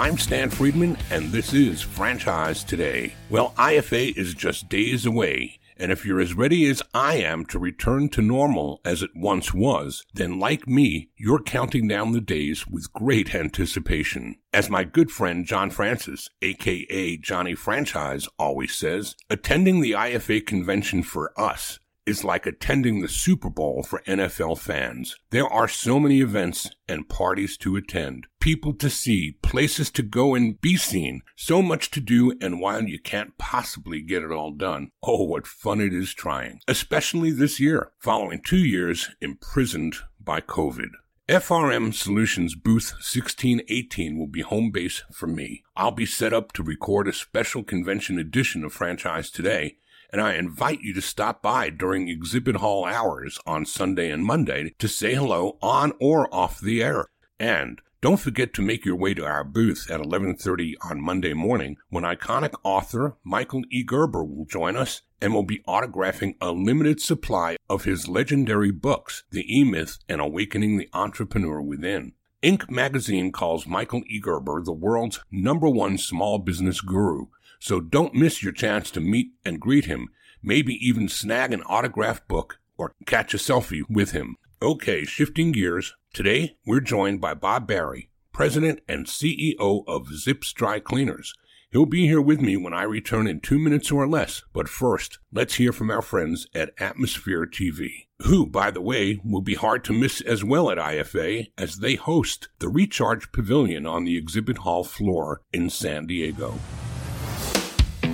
I'm Stan Friedman, and this is Franchise Today. Well, IFA is just days away, and if you're as ready as I am to return to normal as it once was, then like me, you're counting down the days with great anticipation. As my good friend John Francis, aka Johnny Franchise, always says, attending the IFA convention for us is like attending the Super Bowl for NFL fans. There are so many events and parties to attend, people to see, places to go and be seen, so much to do, and while you can't possibly get it all done, oh, what fun it is trying, especially this year, following two years imprisoned by COVID. FRM Solutions booth 1618 will be home base for me. I'll be set up to record a special convention edition of Franchise Today and I invite you to stop by during exhibit hall hours on Sunday and Monday to say hello on or off the air. And don't forget to make your way to our booth at 11:30 on Monday morning when iconic author Michael E. Gerber will join us and will be autographing a limited supply of his legendary books, The E-Myth and Awakening the Entrepreneur Within. Inc. magazine calls Michael E. Gerber the world's number one small business guru, so don't miss your chance to meet and greet him, maybe even snag an autographed book or catch a selfie with him. Okay, shifting gears. Today, we're joined by Bob Barry, President and CEO of Zips Dry Cleaners. He'll be here with me when I return in two minutes or less. But first, let's hear from our friends at Atmosphere TV, who, by the way, will be hard to miss as well at IFA as they host the Recharge Pavilion on the exhibit hall floor in San Diego.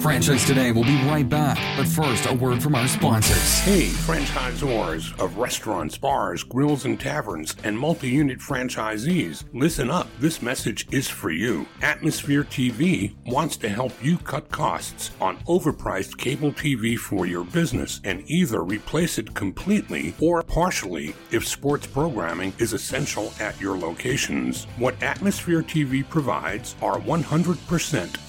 Franchise Today will be right back, but first, a word from our sponsors. Hey, franchisors of restaurants, bars, grills, and taverns, and multi unit franchisees, listen up. This message is for you. Atmosphere TV wants to help you cut costs on overpriced cable TV for your business and either replace it completely or partially if sports programming is essential at your locations. What Atmosphere TV provides are 100%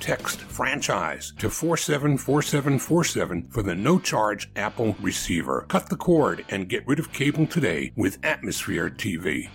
text franchise to 474747 for the no charge Apple receiver. Cut the cord and get rid of cable today with Atmosphere TV.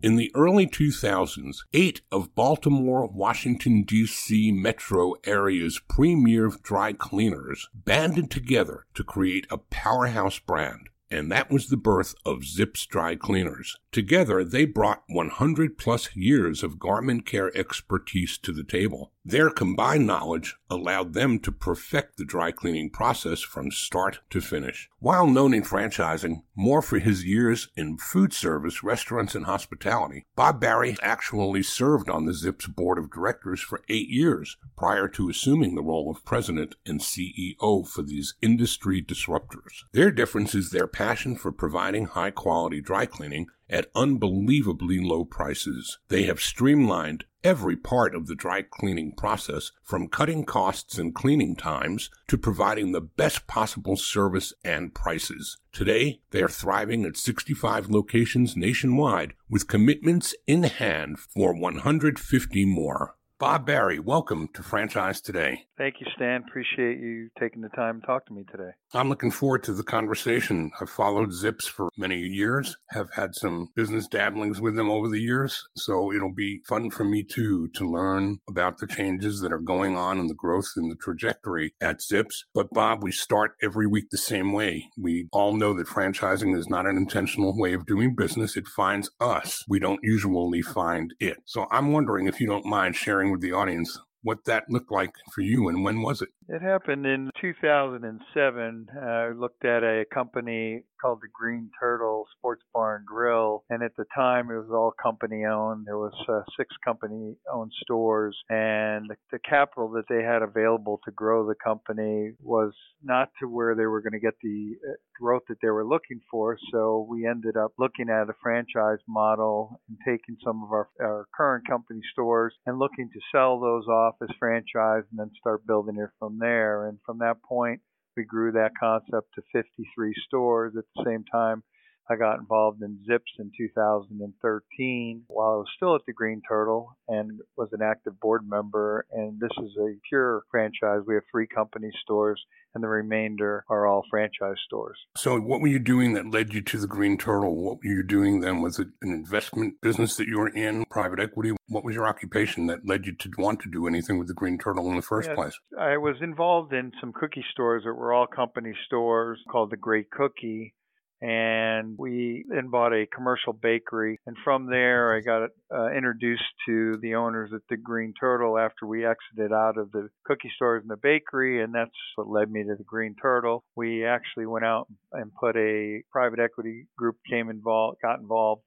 In the early 2000s, eight of Baltimore, Washington, D.C. metro area's premier dry cleaners banded together to create a powerhouse brand and that was the birth of Zips Dry Cleaners. Together, they brought 100 plus years of garment care expertise to the table. Their combined knowledge allowed them to perfect the dry cleaning process from start to finish. While known in franchising more for his years in food service, restaurants, and hospitality, Bob Barry actually served on the Zips board of directors for eight years prior to assuming the role of president and CEO for these industry disruptors. Their difference is their passion for providing high quality dry cleaning at unbelievably low prices. They have streamlined every part of the dry cleaning process from cutting costs and cleaning times to providing the best possible service and prices. Today, they are thriving at 65 locations nationwide with commitments in hand for 150 more. Bob Barry, welcome to Franchise Today. Thank you, Stan. Appreciate you taking the time to talk to me today. I'm looking forward to the conversation. I've followed Zips for many years, have had some business dabblings with them over the years. So it'll be fun for me too to learn about the changes that are going on and the growth and the trajectory at Zips. But Bob, we start every week the same way. We all know that franchising is not an intentional way of doing business. It finds us. We don't usually find it. So I'm wondering if you don't mind sharing with the audience what that looked like for you and when was it? It happened in 2007. Uh, I looked at a company called the Green Turtle Sports Bar and Grill, and at the time it was all company owned. There was uh, six company owned stores, and the, capital that they had available to grow the company was not to where they were going to get the uh, growth that they were looking for. So we ended up looking at a franchise model and taking some of our, our current company stores and looking to sell those off as franchise and then start building it from there. And from that point, we grew that concept to 53 stores at the same time. I got involved in Zips in 2013 while I was still at the Green Turtle and was an active board member. And this is a pure franchise. We have three company stores and the remainder are all franchise stores. So, what were you doing that led you to the Green Turtle? What were you doing then? Was it an investment business that you were in, private equity? What was your occupation that led you to want to do anything with the Green Turtle in the first place? I was involved in some cookie stores that were all company stores called the Great Cookie and we then bought a commercial bakery. And from there, I got uh, introduced to the owners at the Green Turtle after we exited out of the cookie stores and the bakery, and that's what led me to the Green Turtle. We actually went out and put a private equity group came involved, got involved,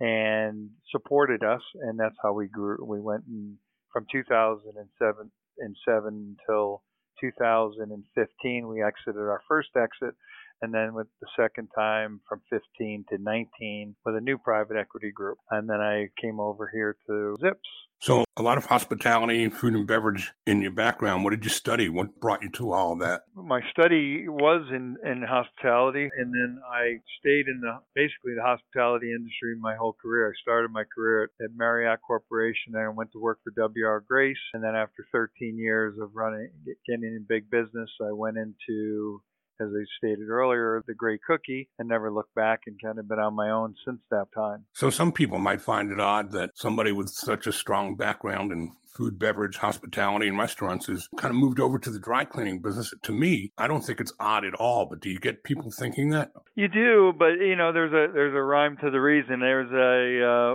and supported us, and that's how we grew. We went in, from 2007 and seven until 2015. We exited our first exit and then with the second time from 15 to 19 with a new private equity group. And then I came over here to Zips. So, a lot of hospitality, food and beverage in your background. What did you study? What brought you to all of that? My study was in, in hospitality, and then I stayed in the basically the hospitality industry my whole career. I started my career at, at Marriott Corporation, and I went to work for W.R. Grace. And then after 13 years of running, getting in big business, I went into as I stated earlier, the great cookie and never looked back and kind of been on my own since that time. So some people might find it odd that somebody with such a strong background in food, beverage, hospitality, and restaurants is kind of moved over to the dry cleaning business. To me, I don't think it's odd at all. But do you get people thinking that? You do, but you know, there's a there's a rhyme to the reason. There's a uh,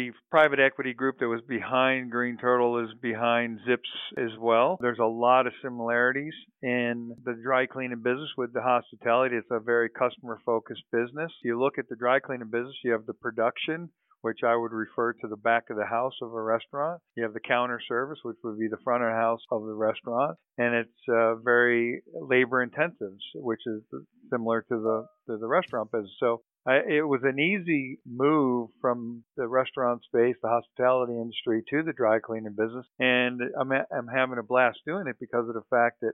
the private equity group that was behind Green Turtle is behind Zips as well. There's a lot of similarities in the dry cleaning business with the hospitality. It's a very customer focused business. You look at the dry cleaning business, you have the production which I would refer to the back of the house of a restaurant. You have the counter service, which would be the front of the house of the restaurant, and it's uh, very labor intensive, which is similar to the to the restaurant business. So I, it was an easy move from the restaurant space, the hospitality industry, to the dry cleaning business, and I'm I'm having a blast doing it because of the fact that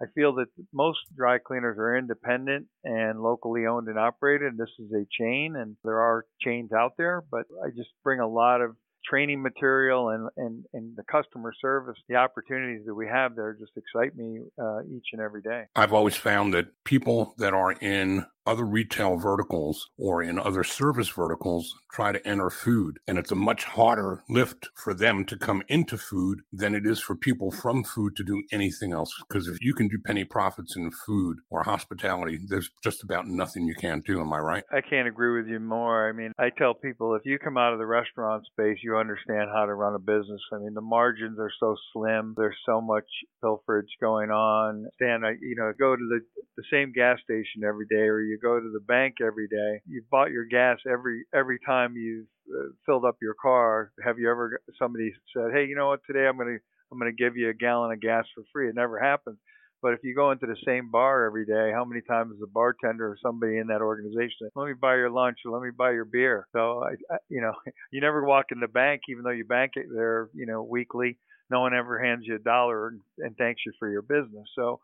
I feel that most dry cleaners are independent and locally owned and operated. This is a chain, and there are chains out there, but I just bring a lot of training material and, and, and the customer service, the opportunities that we have there just excite me uh, each and every day. I've always found that people that are in other retail verticals or in other service verticals try to enter food. And it's a much harder lift for them to come into food than it is for people from food to do anything else. Because if you can do penny profits in food or hospitality, there's just about nothing you can't do. Am I right? I can't agree with you more. I mean, I tell people if you come out of the restaurant space, you understand how to run a business. I mean, the margins are so slim. There's so much pilferage going on. Stan, I, you know, go to the the same gas station every day, or you go to the bank every day. You've bought your gas every every time you've uh, filled up your car. Have you ever somebody said, "Hey, you know what? Today I'm going to I'm going to give you a gallon of gas for free." It never happens. But if you go into the same bar every day, how many times is a bartender or somebody in that organization, let me buy your lunch or let me buy your beer? So, I, I, you know, you never walk in the bank, even though you bank it there, you know, weekly. No one ever hands you a dollar and thanks you for your business. So,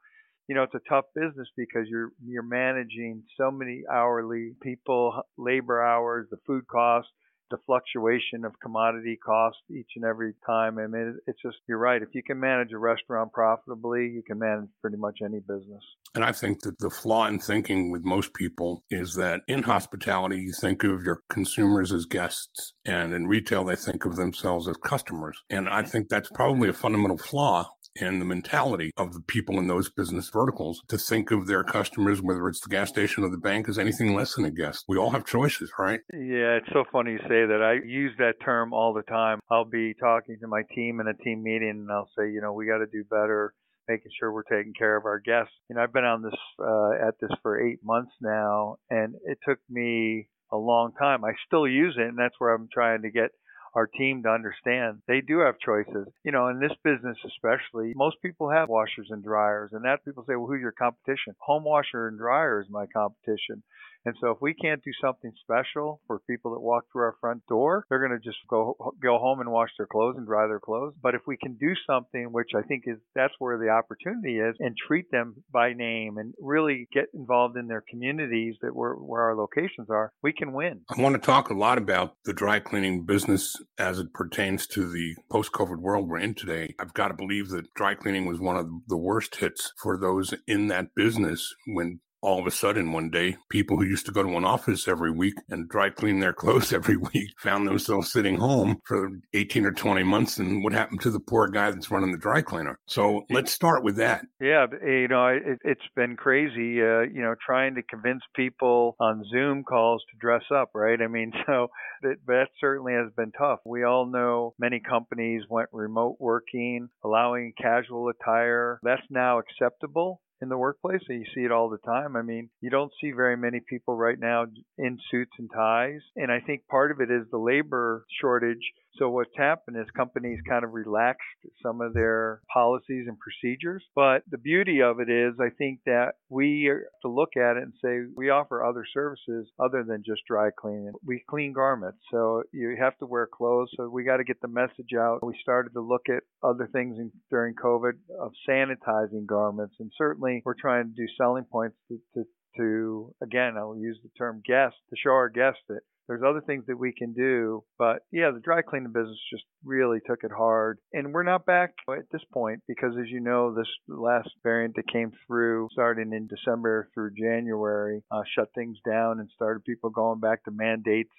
you know, it's a tough business because you're you're managing so many hourly people, labor hours, the food costs, the fluctuation of commodity costs each and every time. I mean, it's just, you're right. If you can manage a restaurant profitably, you can manage pretty much any business. And I think that the flaw in thinking with most people is that in hospitality, you think of your consumers as guests, and in retail, they think of themselves as customers. And I think that's probably a fundamental flaw and the mentality of the people in those business verticals to think of their customers, whether it's the gas station or the bank, as anything less than a guest. We all have choices, right? Yeah, it's so funny you say that. I use that term all the time. I'll be talking to my team in a team meeting and I'll say, you know, we got to do better making sure we're taking care of our guests. You know, I've been on this uh, at this for eight months now, and it took me a long time. I still use it, and that's where I'm trying to get our team to understand they do have choices. You know, in this business especially, most people have washers and dryers, and that people say, well, who's your competition? Home washer and dryer is my competition. And so if we can't do something special for people that walk through our front door, they're going to just go go home and wash their clothes and dry their clothes. But if we can do something, which I think is that's where the opportunity is, and treat them by name and really get involved in their communities that where where our locations are, we can win. I want to talk a lot about the dry cleaning business as it pertains to the post-COVID world we're in today. I've got to believe that dry cleaning was one of the worst hits for those in that business when all of a sudden one day people who used to go to an office every week and dry clean their clothes every week found themselves sitting home for 18 or 20 months and what happened to the poor guy that's running the dry cleaner? So let's start with that. Yeah you know it, has been crazy uh, you know trying to convince people on zoom calls to dress up right? I mean so that, that certainly has been tough. We all know many companies went remote working allowing casual attire. That's now acceptable in the workplace, you see it all the time. I mean, you don't see very many people right now in suits and ties, and I think part of it is the labor shortage so what's happened is companies kind of relaxed some of their policies and procedures. But the beauty of it is, I think that we have to look at it and say we offer other services other than just dry cleaning. We clean garments, so you have to wear clothes. So we got to get the message out. We started to look at other things in, during COVID of sanitizing garments, and certainly we're trying to do selling points to, to to again I'll use the term guest to show our guests that there's other things that we can do, but yeah, the dry cleaning business just really took it hard. And we're not back at this point because, as you know, this last variant that came through starting in December through January uh, shut things down and started people going back to mandates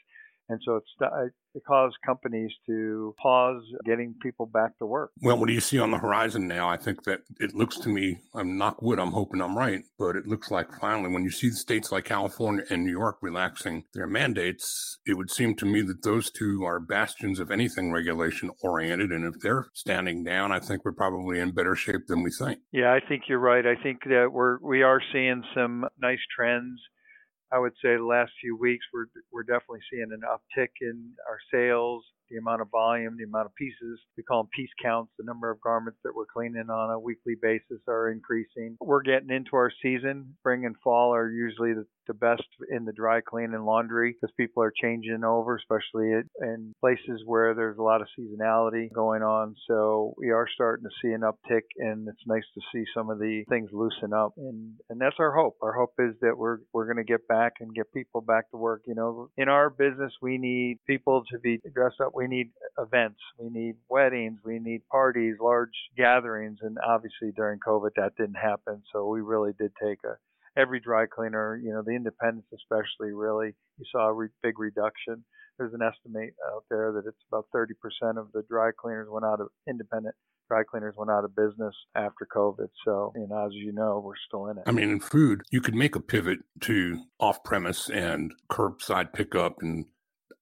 and so it's it caused companies to pause getting people back to work. Well, what do you see on the horizon now? I think that it looks to me, I'm not wood, I'm hoping I'm right, but it looks like finally when you see the states like California and New York relaxing their mandates, it would seem to me that those two are bastions of anything regulation oriented. And if they're standing down, I think we're probably in better shape than we think. Yeah, I think you're right. I think that we're we are seeing some nice trends I would say the last few weeks we're we're definitely seeing an uptick in our sales the amount of volume, the amount of pieces. We call them piece counts. The number of garments that we're cleaning on a weekly basis are increasing. We're getting into our season. Spring and fall are usually the, the best in the dry clean and laundry because people are changing over, especially in places where there's a lot of seasonality going on. So we are starting to see an uptick, and it's nice to see some of the things loosen up. And and that's our hope. Our hope is that we're we're going to get back and get people back to work. You know, in our business, we need people to be dressed up we need events, we need weddings, we need parties, large gatherings, and obviously during COVID that didn't happen. So we really did take a every dry cleaner, you know, the independents especially, really, you saw a re- big reduction. There's an estimate out there that it's about 30% of the dry cleaners went out of independent dry cleaners went out of business after COVID. So, you know, as you know, we're still in it. I mean, in food, you could make a pivot to off premise and curbside pickup and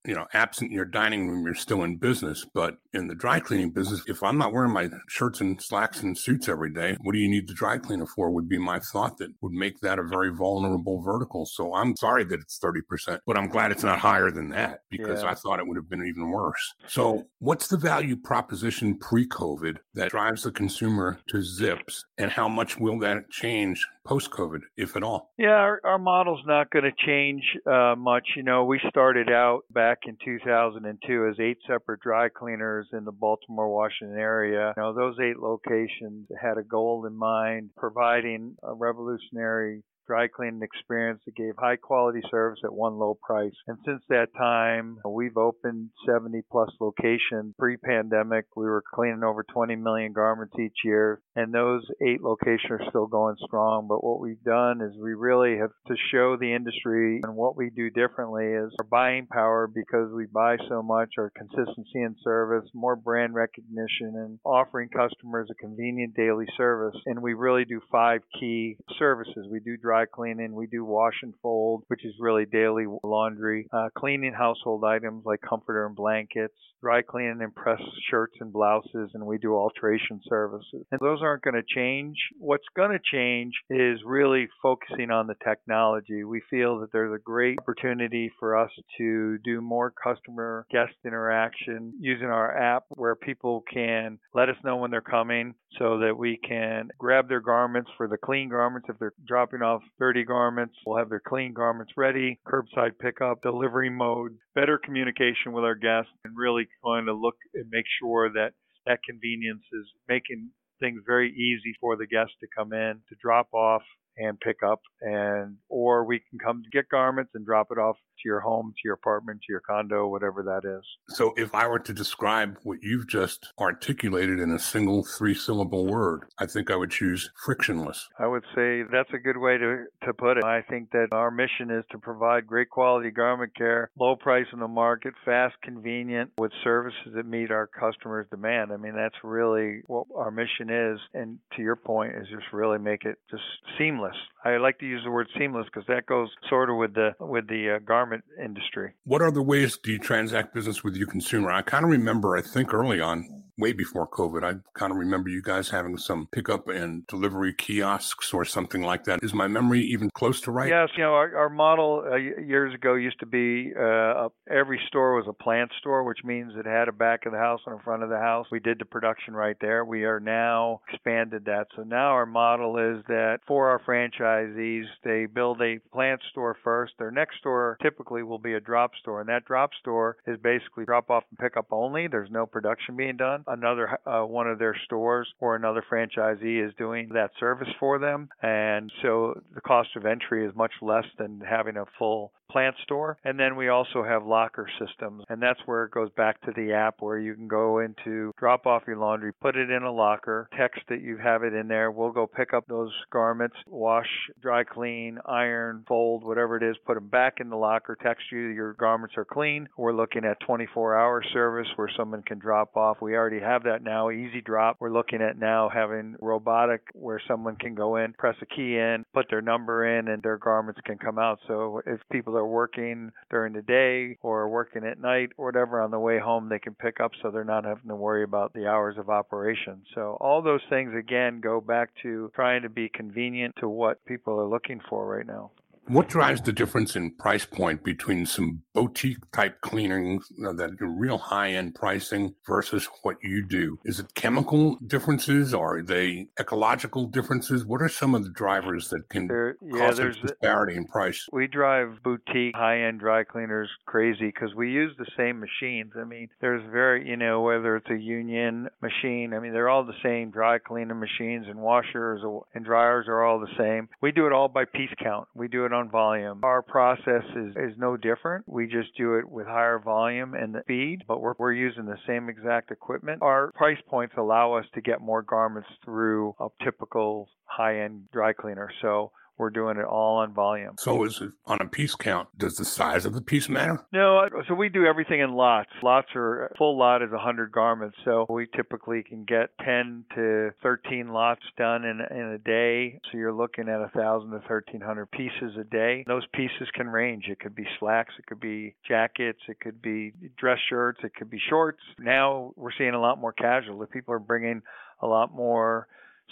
you know, absent your dining room, you're still in business. But in the dry cleaning business, if I'm not wearing my shirts and slacks and suits every day, what do you need the dry cleaner for? Would be my thought that would make that a very vulnerable vertical. So I'm sorry that it's 30%, but I'm glad it's not higher than that because yeah. I thought it would have been even worse. So what's the value proposition pre COVID that drives the consumer to zips and how much will that change post COVID, if at all? Yeah, our, our model's not going to change uh, much. You know, we started out back in 2002 as eight separate dry cleaners in the Baltimore, Washington area. You know, those eight locations had a goal in mind, providing a revolutionary dry cleaning experience that gave high quality service at one low price. And since that time, we've opened 70 plus locations. Pre pandemic, we were cleaning over 20 million garments each year, and those eight locations are still going strong. But what we've done is we really have to show the industry and what we do differently is our buying power because we buy so much, our consistency in service, more brand recognition, and offering customers a convenient daily service. And we really do five key services. We do dry dry cleaning. We do wash and fold, which is really daily laundry, uh, cleaning household items like comforter and blankets, dry cleaning and press shirts and blouses, and we do alteration services. And those aren't going to change. What's going to change is really focusing on the technology. We feel that there's a great opportunity for us to do more customer guest interaction using our app where people can let us know when they're coming so that we can grab their garments for the clean garments if they're dropping off dirty garments. We'll have their clean garments ready, curbside pickup, delivery mode, better communication with our guests, and really trying to look and make sure that that convenience is making things very easy for the guests to come in, to drop off and pick up and or we can come to get garments and drop it off to your home to your apartment to your condo whatever that is. So if i were to describe what you've just articulated in a single three syllable word i think i would choose frictionless. I would say that's a good way to, to put it. I think that our mission is to provide great quality garment care low price in the market fast convenient with services that meet our customers demand. I mean that's really what our mission is and to your point is just really make it just seamless. I like to use the word seamless because that goes sort of with the with the uh, garment industry. What other ways do you transact business with your consumer? I kind of remember, I think early on, way before COVID. I kind of remember you guys having some pickup and delivery kiosks or something like that. Is my memory even close to right? Yes. You know, our, our model uh, years ago used to be uh, every store was a plant store, which means it had a back of the house and a front of the house. We did the production right there. We are now expanded that. So now our model is that for our franchisees, they build a plant store first. Their next store typically will be a drop store, and that drop store is basically drop off and pick up only. There's no production being done another uh, one of their stores or another franchisee is doing that service for them, and so the cost of entry is much less than having a full plant store. And then we also have locker systems, and that's where it goes back to the app where you can go into drop off your laundry, put it in a locker, text that you have it in there. We'll go pick up those garments, wash, dry clean, iron, fold, whatever it is, put them back in the locker, text you your garments are clean. We're looking at 24 hour service where someone can drop off. We already have that now, easy drop. We're looking at now having robotic where someone can go in, press a key in, put their number in, and their garments can come out. So if people are are working during the day or working at night or whatever on the way home they can pick up so they're not having to worry about the hours of operation. So all those things again go back to trying to be convenient to what people are looking for right now. What drives the difference in price point between some boutique type cleanings that real high end pricing versus what you do? Is it chemical differences? Or are they ecological differences? What are some of the drivers that can there, yeah, cause a disparity in price? We drive boutique high end dry cleaners crazy because we use the same machines. I mean, there's very, you know, whether it's a union machine, I mean, they're all the same dry cleaning machines and washers and dryers are all the same. We do it all by piece count. We do it on volume. Our process is, is no different. We just do it with higher volume and the speed, but we're, we're using the same exact equipment. Our price points allow us to get more garments through a typical high end dry cleaner. So we're doing it all on volume. So is it on a piece count? Does the size of the piece matter? No, so we do everything in lots. Lots are full lot is 100 garments, so we typically can get 10 to 13 lots done in in a day. So you're looking at 1,000 to 1,300 pieces a day. Those pieces can range. It could be slacks, it could be jackets, it could be dress shirts, it could be shorts. Now we're seeing a lot more casual. The people are bringing a lot more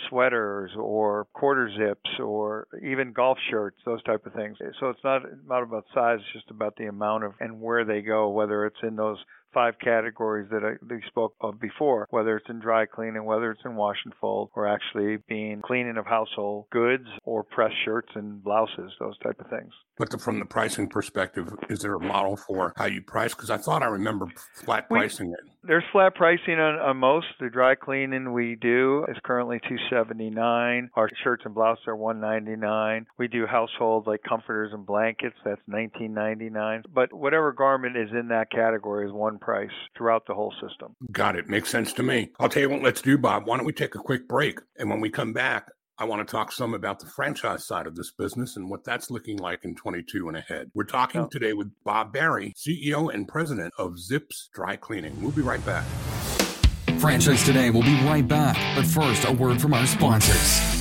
sweaters or quarter zips or even golf shirts, those type of things. So it's not not about size, it's just about the amount of and where they go, whether it's in those five categories that I spoke of before, whether it's in dry cleaning, whether it's in wash and fold, or actually being cleaning of household goods or press shirts and blouses, those type of things. But the, from the pricing perspective, is there a model for how you price? Because I thought I remember flat pricing we, it. There's flat pricing on, on most. The dry cleaning we do is currently 279. Our shirts and blouses are 199. We do household like comforters and blankets. That's 1999. But whatever garment is in that category is one price throughout the whole system. Got it. Makes sense to me. I'll tell you what, let's do, Bob. Why don't we take a quick break? And when we come back, I want to talk some about the franchise side of this business and what that's looking like in 22 and ahead. We're talking oh. today with Bob Barry, CEO and president of Zips Dry Cleaning. We'll be right back. Franchise Today will be right back. But first, a word from our sponsors.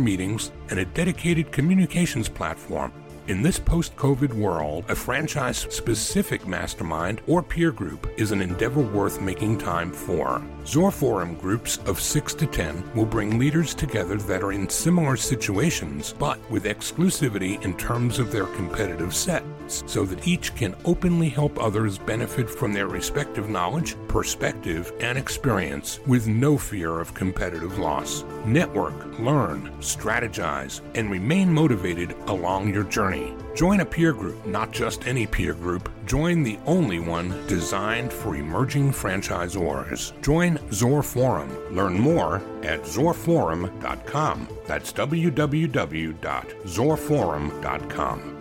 meetings and a dedicated communications platform. In this post COVID world, a franchise specific mastermind or peer group is an endeavor worth making time for. Zorforum groups of 6 to 10 will bring leaders together that are in similar situations, but with exclusivity in terms of their competitive sets, so that each can openly help others benefit from their respective knowledge, perspective, and experience with no fear of competitive loss. Network, learn, strategize, and remain motivated along your journey. Join a peer group, not just any peer group. Join the only one designed for emerging franchisors. Join Zorforum. Learn more at zorforum.com. That's www.zorforum.com.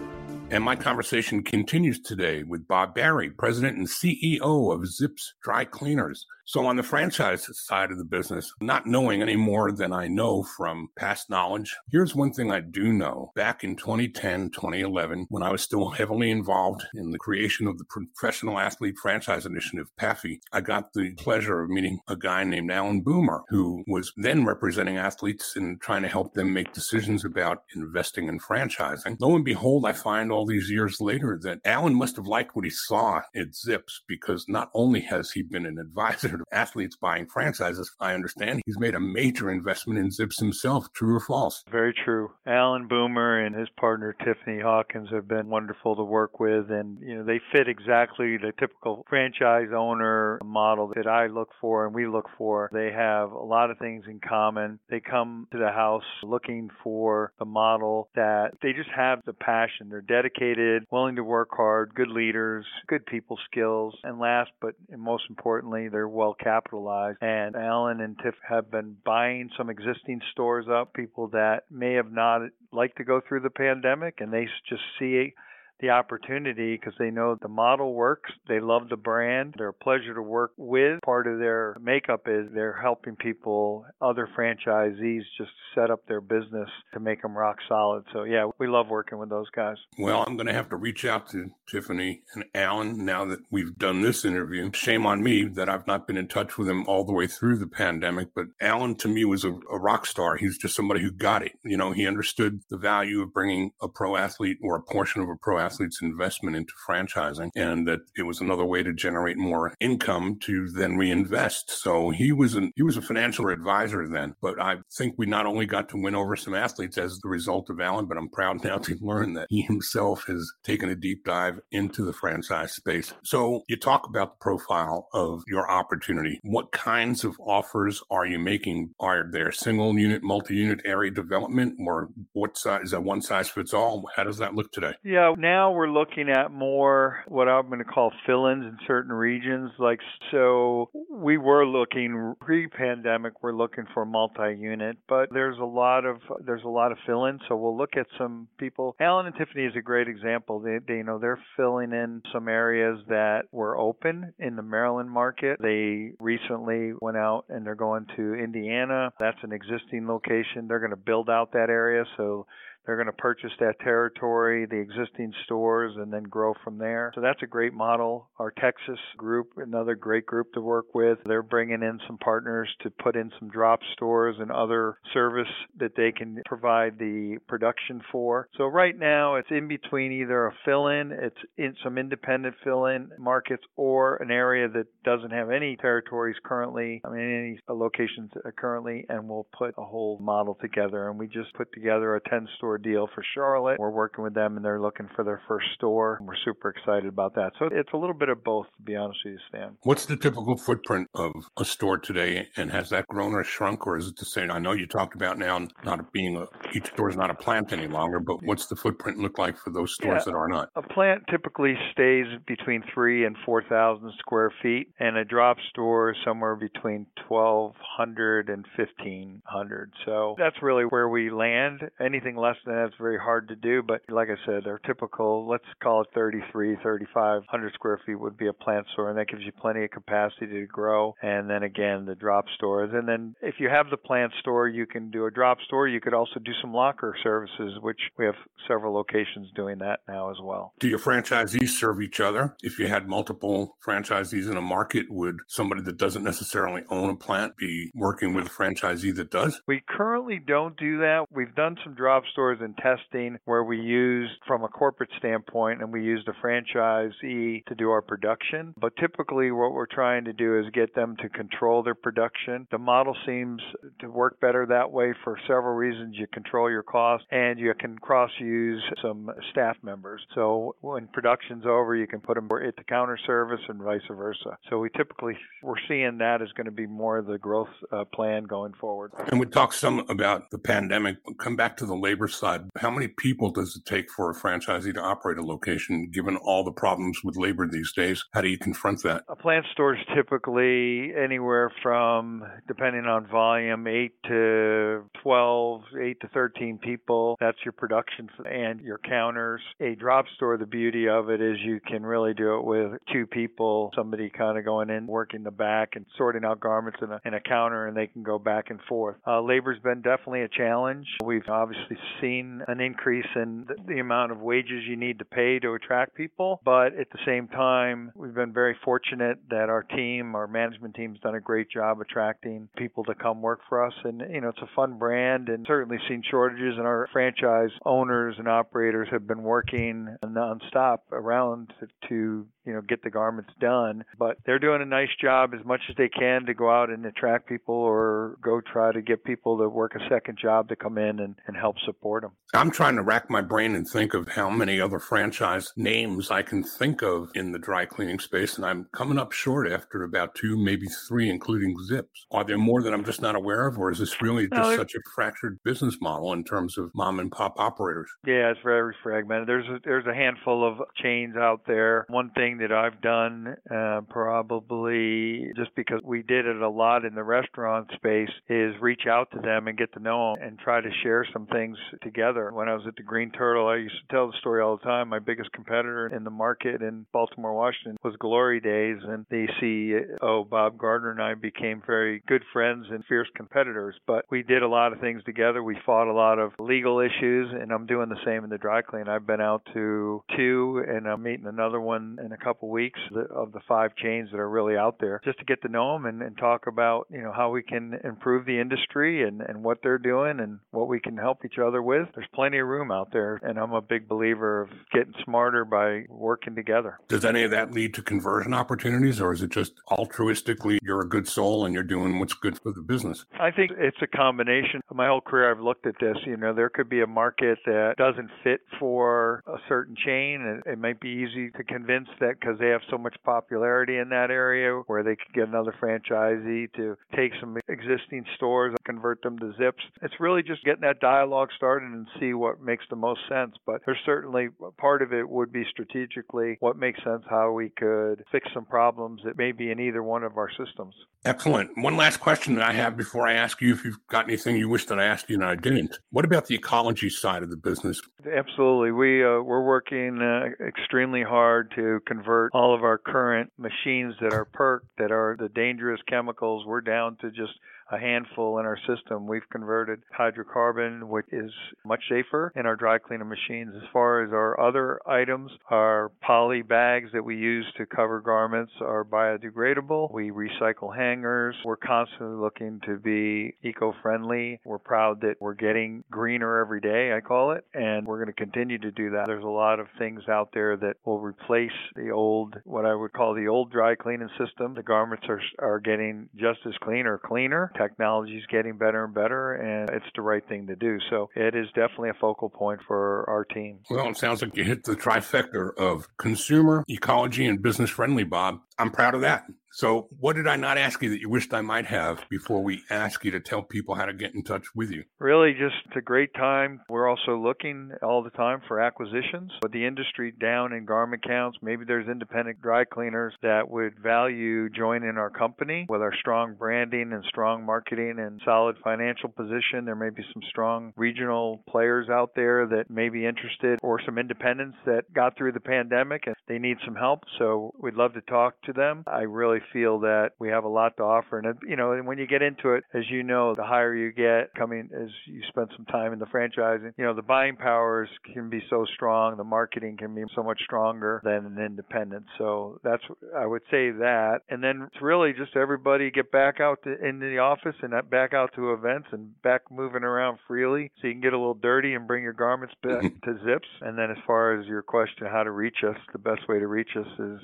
And my conversation continues today with Bob Barry, President and CEO of Zips Dry Cleaners. So on the franchise side of the business, not knowing any more than I know from past knowledge, here's one thing I do know. Back in 2010, 2011, when I was still heavily involved in the creation of the Professional Athlete Franchise Initiative, PAFI, I got the pleasure of meeting a guy named Alan Boomer, who was then representing athletes and trying to help them make decisions about investing in franchising. Lo and behold, I find all these years later that Alan must have liked what he saw at Zips because not only has he been an advisor athletes buying franchises. I understand he's made a major investment in Zips himself. True or false? Very true. Alan Boomer and his partner Tiffany Hawkins have been wonderful to work with, and you know they fit exactly the typical franchise owner model that I look for and we look for. They have a lot of things in common. They come to the house looking for the model that they just have the passion. They're dedicated, willing to work hard, good leaders, good people skills, and last but most importantly, they're well well capitalized. And Alan and Tiff have been buying some existing stores up, people that may have not liked to go through the pandemic, and they just see the opportunity because they know the model works. They love the brand. They're a pleasure to work with. Part of their makeup is they're helping people, other franchisees, just set up their business to make them rock solid. So, yeah, we love working with those guys. Well, I'm going to have to reach out to Tiffany and Alan now that we've done this interview. Shame on me that I've not been in touch with him all the way through the pandemic. But Alan, to me, was a, a rock star. He's just somebody who got it. You know, he understood the value of bringing a pro athlete or a portion of a pro athlete athlete's investment into franchising and that it was another way to generate more income to then reinvest. So he was an, he was a financial advisor then, but I think we not only got to win over some athletes as the result of Alan, but I'm proud now to learn that he himself has taken a deep dive into the franchise space. So you talk about the profile of your opportunity. What kinds of offers are you making? Are there single unit, multi unit area development or what size is that one size fits all? How does that look today? Yeah, now we're looking at more what I'm going to call fill ins in certain regions. Like, so we were looking pre pandemic, we're looking for multi unit, but there's a lot of, there's a lot of fill ins. So we'll look at some people. Alan and Tiffany is a great example. They, they, you know, they're filling in some areas that were open in the Maryland market. They recently went out and they're going to Indiana. That's an existing location. They're going to build out that area. So they're going to purchase that territory, the existing stores, and then grow from there. So that's a great model. Our Texas group, another great group to work with, they're bringing in some partners to put in some drop stores and other service that they can provide the production for. So right now it's in between either a fill in, it's in some independent fill in markets, or an area that doesn't have any territories currently, I mean, any locations currently, and we'll put a whole model together. And we just put together a 10 store deal for Charlotte. We're working with them and they're looking for their first store. We're super excited about that. So it's a little bit of both, to be honest with you, Stan. What's the typical footprint of a store today? And has that grown or shrunk? Or is it the same? I know you talked about now not being a, each store is not a plant any longer, but what's the footprint look like for those stores yeah, that are not? A plant typically stays between three and 4,000 square feet, and a drop store somewhere between 1,200 and 1,500. So that's really where we land. Anything less than that's very hard to do. But like I said, our typical, let's call it 33, 3,500 square feet would be a plant store, and that gives you plenty of capacity to grow. And then again, the drop stores. And then if you have the plant store, you can do a drop store. You could also do some locker services, which we have several locations doing that now as well. Do your franchisees serve each other? If you had multiple franchisees in a market, would somebody that doesn't necessarily own a plant be working with a franchisee that does? We currently don't do that. We've done some drop stores stores and testing where we used from a corporate standpoint and we used a franchisee to do our production. But typically what we're trying to do is get them to control their production. The model seems to work better that way for several reasons. You control your costs and you can cross use some staff members. So when production's over, you can put them at the counter service and vice versa. So we typically we're seeing that is going to be more of the growth uh, plan going forward. And we talked some about the pandemic. Come back to the labor side, how many people does it take for a franchisee to operate a location given all the problems with labor these days? How do you confront that? A plant store is typically anywhere from, depending on volume, 8 to 12, 8 to 13 people. That's your production and your counters. A drop store, the beauty of it is you can really do it with two people, somebody kind of going in, working the back and sorting out garments in a, in a counter, and they can go back and forth. Uh, labor's been definitely a challenge. We've obviously seen an increase in the, amount of wages you need to pay to attract people. But at the same time, we've been very fortunate that our team, our management team's done a great job attracting people to come work for us. And, you know, it's a fun brand and certainly seen shortages and our franchise owners and operators have been working nonstop around to you know, get the garments done. But they're doing a nice job as much as they can to go out and attract people or go try to get people to work a second job to come in and, and help support them. I'm trying to rack my brain and think of how many other franchise names I can think of in the dry cleaning space, and I'm coming up short after about two, maybe three, including Zips. Are there more that I'm just not aware of, or is this really just no, such a fractured business model in terms of mom and pop operators? Yeah, it's very fragmented. There's a, there's a handful of chains out there. One thing that I've done, uh, probably just because we did it a lot in the restaurant space, is reach out to them and get to know them and try to share some things together. When I was at the Green Turtle, I used to tell the story all the time. My biggest competitor in the market in Baltimore, Washington was Glory Days, and the CEO, Bob Gardner, and I became very good friends and fierce competitors. But we did a lot of things together. We fought a lot of legal issues, and I'm doing the same in the dry clean. I've been out to two, and I'm meeting another one in a couple couple weeks of the five chains that are really out there, just to get to know them and, and talk about you know how we can improve the industry and and what they're doing and what we can help each other with. There's plenty of room out there, and I'm a big believer of getting smarter by working together. Does any of that lead to conversion opportunities, or is it just altruistically you're a good soul and you're doing what's good for the business? I think it's a combination. My whole career, I've looked at this. You know, there could be a market that doesn't fit for a certain chain, and it might be easy to convince that because they have so much popularity in that area, where they could get another franchisee to take some existing stores and convert them to Zips. It's really just getting that dialogue started and see what makes the most sense. But there's certainly part of it would be strategically what makes sense, how we could fix some problems that may be in either one of our systems. Excellent. One last question that I have before I ask you if you've got anything you wish that I asked you and I didn't. What about the ecology side of the business? Absolutely. We uh, we're working uh, extremely hard to convert all of our current machines that are PERC that are the dangerous chemicals. We're down to just a handful in our system. We've converted hydrocarbon, which is much safer in our dry cleaning machines. As far as our other items, our poly bags that we use to cover garments are biodegradable. We recycle hangers. We're constantly looking to be eco-friendly. We're proud that we're getting greener every day, I call it, and we're going to continue to do that. There's a lot of things out there that will replace the old, what I would call the old dry cleaning system. The garments are, are getting just as clean or cleaner technology is getting better and better, and it's the right thing to do. So it is definitely a focal point for our team. Well, it sounds like you hit the trifecta of consumer, ecology, and business friendly, Bob. I'm proud of that. So, what did I not ask you that you wished I might have before we ask you to tell people how to get in touch with you? Really, just a great time. We're also looking all the time for acquisitions. With the industry down in garment counts, maybe there's independent dry cleaners that would value joining our company with our strong branding and strong marketing and solid financial position. There may be some strong regional players out there that may be interested, or some independents that got through the pandemic and they need some help. So, we'd love to talk to them. I really feel that we have a lot to offer. And, you know, and when you get into it, as you know, the higher you get coming as you spend some time in the franchising, you know, the buying powers can be so strong. The marketing can be so much stronger than an independent. So that's, I would say that. And then it's really just everybody get back out to, into the office and uh, back out to events and back moving around freely so you can get a little dirty and bring your garments back mm-hmm. to Zips. And then as far as your question, how to reach us, the best way to reach us is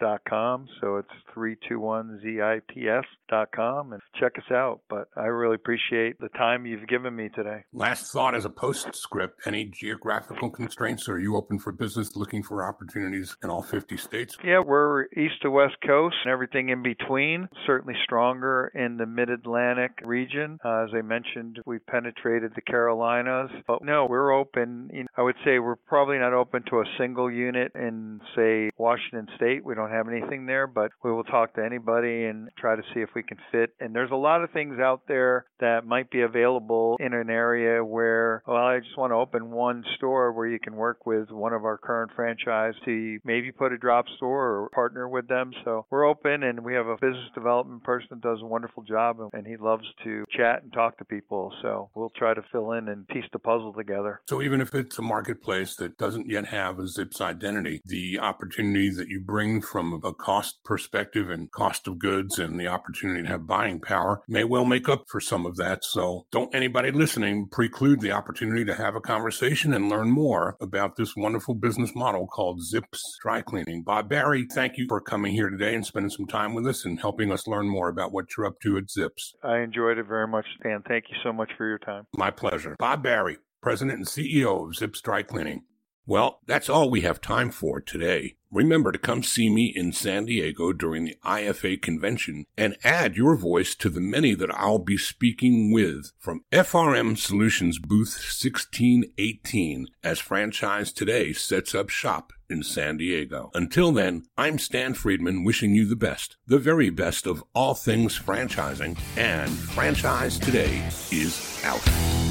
321zips.com. So it's 321zips.com and check us out. But I really appreciate the time you've given me today. Last thought as a postscript any geographical constraints? Are you open for business looking for opportunities in all 50 states? Yeah, we're east to west coast and everything in between. Certainly stronger in the mid Atlantic region. Uh, as I mentioned, we've penetrated the Carolinas. But no, we're open. I would say we're probably not open to a single unit in, say, Washington State. We don't have anything there, but we will talk to anybody and try to see if we can fit. And there's a lot of things out there that might be available in an area where, well, I just want to open one store where you can work with one of our current franchise to maybe put a drop store or partner with them. So we're open and we have a business development person that does a wonderful job and he loves to chat and talk to people. So we'll try to fill in and piece the puzzle together. So even if it's a marketplace that doesn't yet have a Zips identity, the opportunity that you bring from a cost perspective and cost of goods and the opportunity to have buying power may well make up for some of that. So don't anybody listening preclude the opportunity to have a conversation and learn more about this wonderful business model called Zips Dry Cleaning. Bob Barry, thank you for coming here today and spending some time with us and helping us learn more about what you're up to at Zips. I enjoyed it very much, Stan. Thank you so much for your time. My pleasure. Bob Barry, President and CEO of Zips Dry Cleaning. Well, that's all we have time for today. Remember to come see me in San Diego during the IFA convention and add your voice to the many that I'll be speaking with from FRM Solutions booth 1618 as Franchise Today sets up shop in San Diego. Until then, I'm Stan Friedman wishing you the best, the very best of all things franchising, and Franchise Today is out.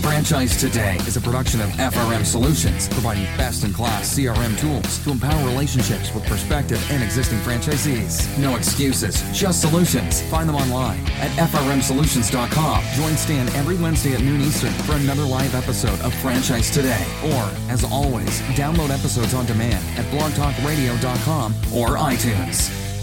Franchise Today is a production of FRM Solutions, providing best in class CRM tools to empower relationships with prospective and existing franchisees. No excuses, just solutions. Find them online at frmsolutions.com. Join Stan every Wednesday at noon Eastern for another live episode of Franchise Today. Or, as always, download episodes on demand at blogtalkradio.com or iTunes.